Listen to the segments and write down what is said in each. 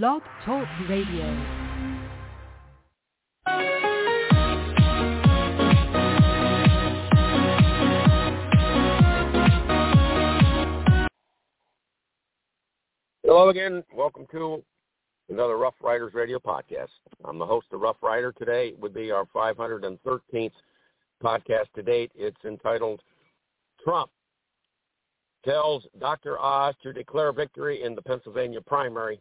Blog Talk Radio. Hello again. Welcome to another Rough Riders Radio podcast. I'm the host of Rough Rider. Today would be our 513th podcast to date. It's entitled Trump tells Dr. Oz to declare victory in the Pennsylvania primary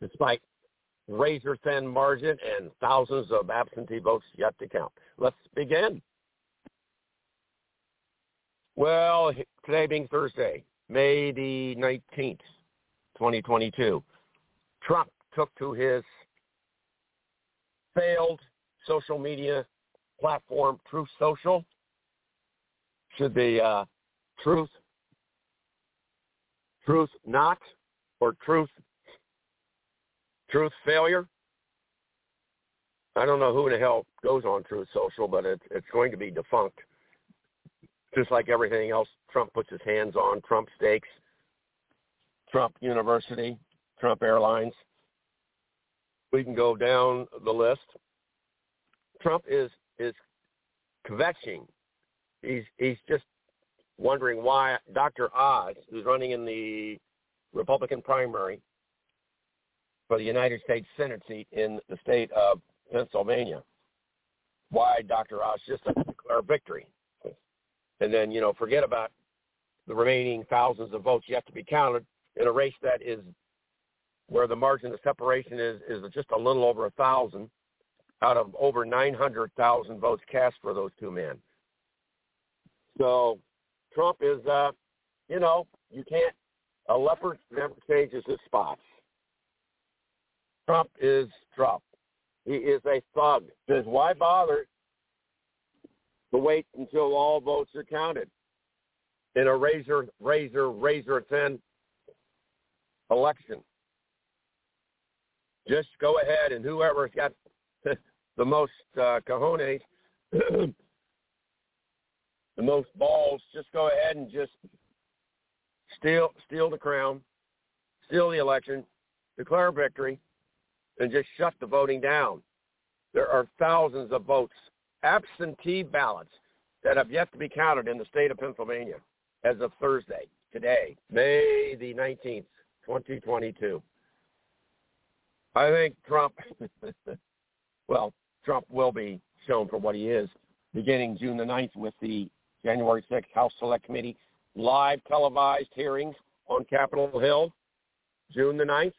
despite razor-thin margin and thousands of absentee votes yet to count. Let's begin. Well, today being Thursday, May the 19th, 2022, Trump took to his failed social media platform, Truth Social. Should be uh, Truth, Truth Not, or Truth, Truth Failure. I don't know who the hell goes on Truth Social, but it's it's going to be defunct just like everything else Trump puts his hands on, Trump Steaks, Trump University, Trump Airlines. We can go down the list. Trump is is kvetching. He's he's just wondering why Dr. Oz, who's running in the Republican primary for the United States Senate seat in the state of Pennsylvania, why Dr. Oz just declare victory and then you know forget about the remaining thousands of votes yet to be counted in a race that is where the margin of separation is is just a little over a thousand out of over nine hundred thousand votes cast for those two men. So Trump is uh you know, you can't a leopard never changes his spots. Trump is Trump. He is a thug. Says why bother to wait until all votes are counted in a razor, razor, razor thin election. Just go ahead and whoever's got the most uh, cojones, the most balls, just go ahead and just steal steal the crown, steal the election, declare victory, and just shut the voting down. There are thousands of votes absentee ballots that have yet to be counted in the state of Pennsylvania as of Thursday, today, May the 19th, 2022. I think Trump, well, Trump will be shown for what he is beginning June the 9th with the January 6th House Select Committee live televised hearings on Capitol Hill, June the 9th.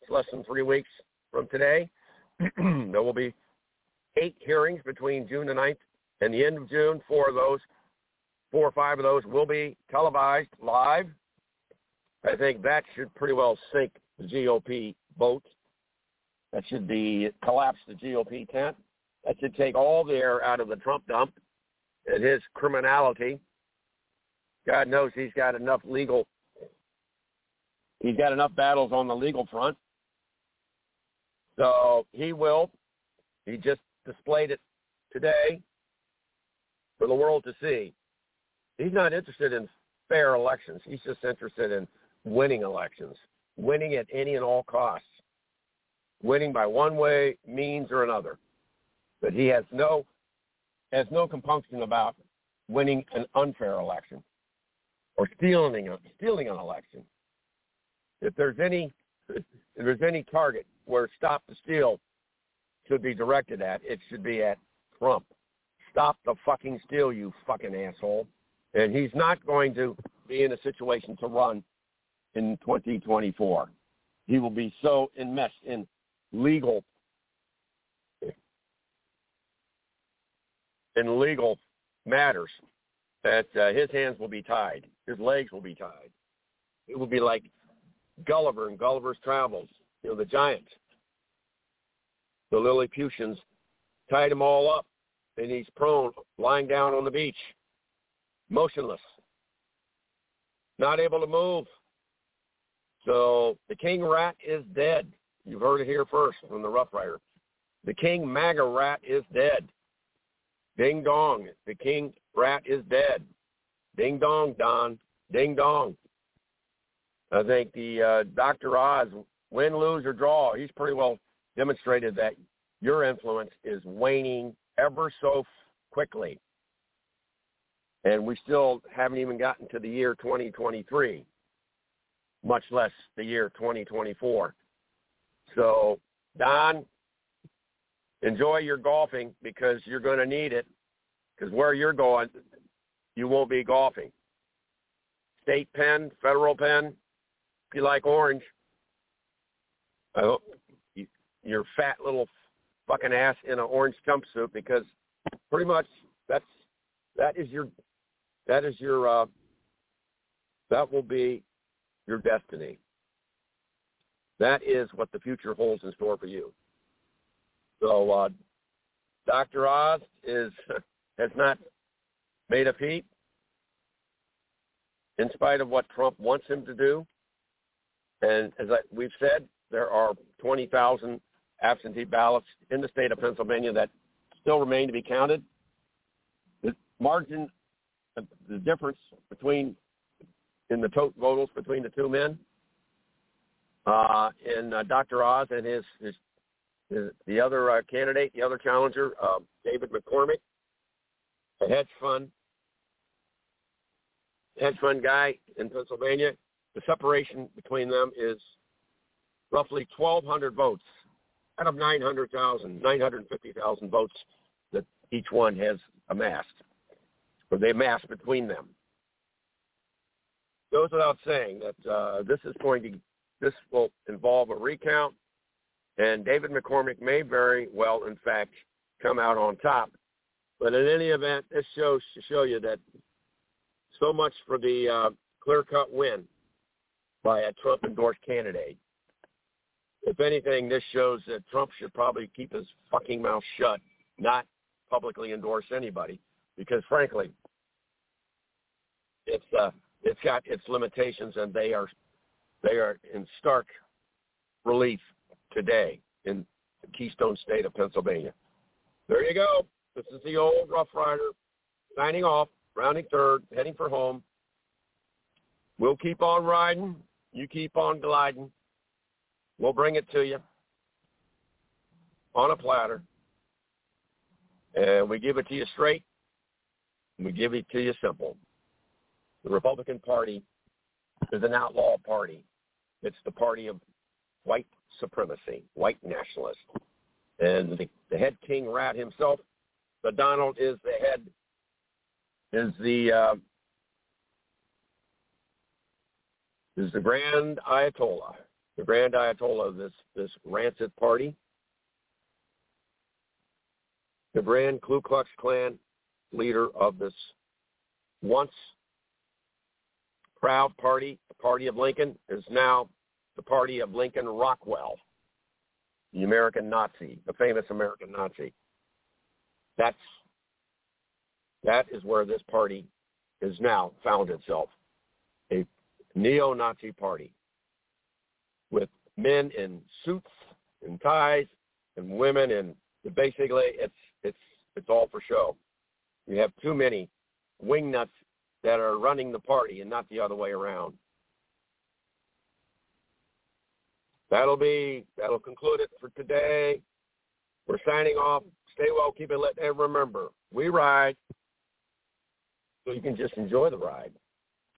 It's less than three weeks from today. there will be eight hearings between June the 9th and the end of June. Four of those, four or five of those will be televised live. I think that should pretty well sink the GOP vote. That should be collapse the GOP tent. That should take all the air out of the Trump dump and his criminality. God knows he's got enough legal he's got enough battles on the legal front. So he will. He just displayed it today for the world to see. He's not interested in fair elections. He's just interested in winning elections, winning at any and all costs, winning by one way, means, or another. But he has no has no compunction about winning an unfair election or stealing a, stealing an election. If there's any if there's any target where stop the steal should be directed at. It should be at Trump. Stop the fucking steal, you fucking asshole. And he's not going to be in a situation to run in 2024. He will be so enmeshed in legal in legal matters that uh, his hands will be tied. His legs will be tied. It will be like Gulliver and Gulliver's Travels, you know, the giant the Lilliputians tied him all up, and he's prone, lying down on the beach, motionless, not able to move. So the king rat is dead. You've heard it here first from the Rough Rider. The king MAGA rat is dead. Ding dong. The king rat is dead. Ding dong, Don. Ding dong. I think the uh, Dr. Oz win, lose, or draw, he's pretty well demonstrated that your influence is waning ever so quickly. And we still haven't even gotten to the year 2023, much less the year 2024. So, Don, enjoy your golfing because you're going to need it because where you're going, you won't be golfing. State pen, federal pen, if you like orange. I hope your fat little fucking ass in an orange jumpsuit because pretty much that's that is your that is your uh, that will be your destiny. That is what the future holds in store for you. So uh, Dr. Oz is has not made a peep in spite of what Trump wants him to do. And as I, we've said, there are 20,000 absentee ballots in the state of Pennsylvania that still remain to be counted. The margin, the difference between in the total totals between the two men, uh, in uh, Dr. Oz and his, his, his the other uh, candidate, the other challenger, uh, David McCormick, a hedge fund hedge fund guy in Pennsylvania. The separation between them is roughly 1,200 votes out of 900,000, 950,000 votes that each one has amassed, or they amass between them. Goes without saying that uh, this is going to, this will involve a recount, and David McCormick may very well, in fact, come out on top. But in any event, this shows to show you that so much for the uh, clear-cut win by a Trump-endorsed candidate. If anything, this shows that Trump should probably keep his fucking mouth shut, not publicly endorse anybody, because frankly, it's uh, it's got its limitations, and they are they are in stark relief today in the Keystone State of Pennsylvania. There you go. This is the old Rough Rider signing off rounding third, heading for home. We'll keep on riding. You keep on gliding. We'll bring it to you on a platter. And we give it to you straight. We give it to you simple. The Republican Party is an outlaw party. It's the party of white supremacy, white nationalists. And the, the head king rat himself, the Donald, is the head is the uh, is the Grand Ayatollah, the Grand Ayatollah of this this rancid party, the Grand Ku Klux Klan leader of this once proud party, the party of Lincoln, is now the party of Lincoln Rockwell, the American Nazi, the famous American Nazi. That's that is where this party is now found itself, a neo-Nazi party with men in suits and ties and women and basically it's it's it's all for show. You have too many wingnuts that are running the party and not the other way around. That'll be that'll conclude it for today. We're signing off. Stay well, keep it lit, and remember, we ride so you can just enjoy the ride.